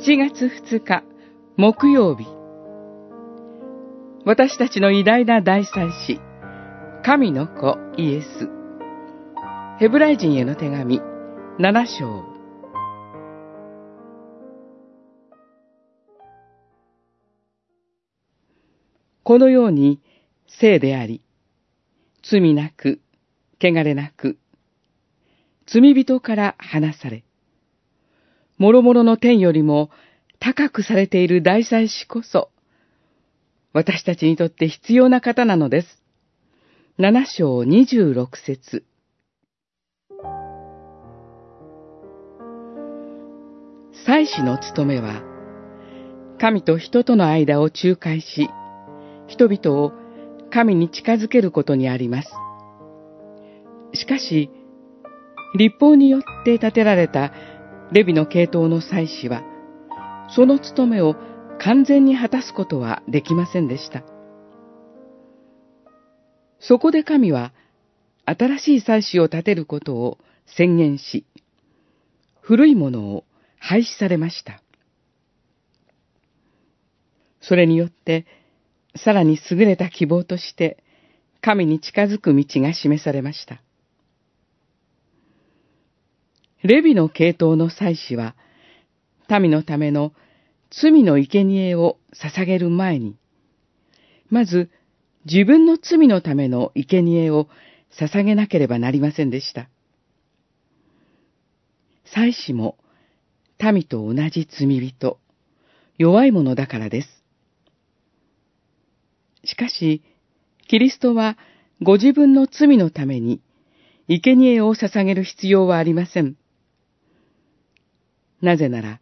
7月2日木曜日。私たちの偉大な大祭司神の子イエス。ヘブライ人への手紙7章。このように聖であり罪なく汚れなく罪人から離され諸々の天よりも高くされている大祭司こそ、私たちにとって必要な方なのです。七章二十六節祭司の務めは、神と人との間を仲介し、人々を神に近づけることにあります。しかし、立法によって建てられたレビの系統の祭司は、その務めを完全に果たすことはできませんでした。そこで神は、新しい祭司を立てることを宣言し、古いものを廃止されました。それによって、さらに優れた希望として、神に近づく道が示されました。レビの系統の祭司は、民のための罪の生贄を捧げる前に、まず自分の罪のための生贄を捧げなければなりませんでした。祭司も民と同じ罪人、弱い者だからです。しかし、キリストはご自分の罪のために生贄を捧げる必要はありません。なぜなら、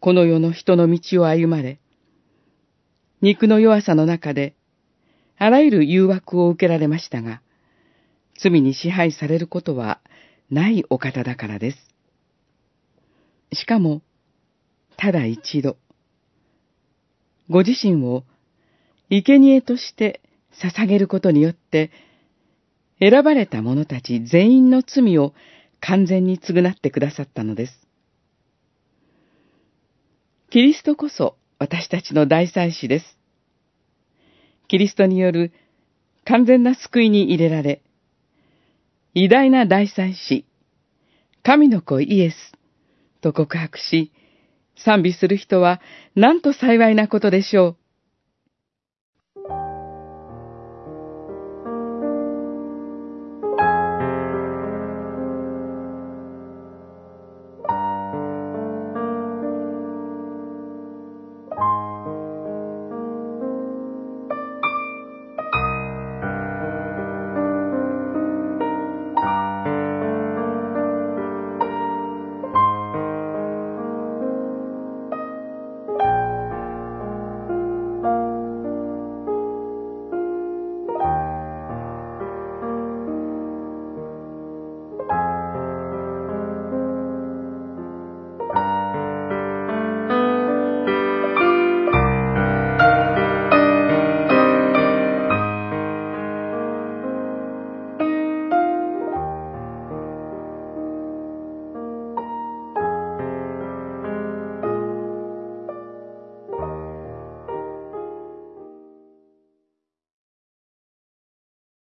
この世の人の道を歩まれ、肉の弱さの中で、あらゆる誘惑を受けられましたが、罪に支配されることはないお方だからです。しかも、ただ一度、ご自身を生贄として捧げることによって、選ばれた者たち全員の罪を完全に償ってくださったのです。キリストこそ私たちの大祭司です。キリストによる完全な救いに入れられ、偉大な大祭司、神の子イエスと告白し、賛美する人はなんと幸いなことでしょう。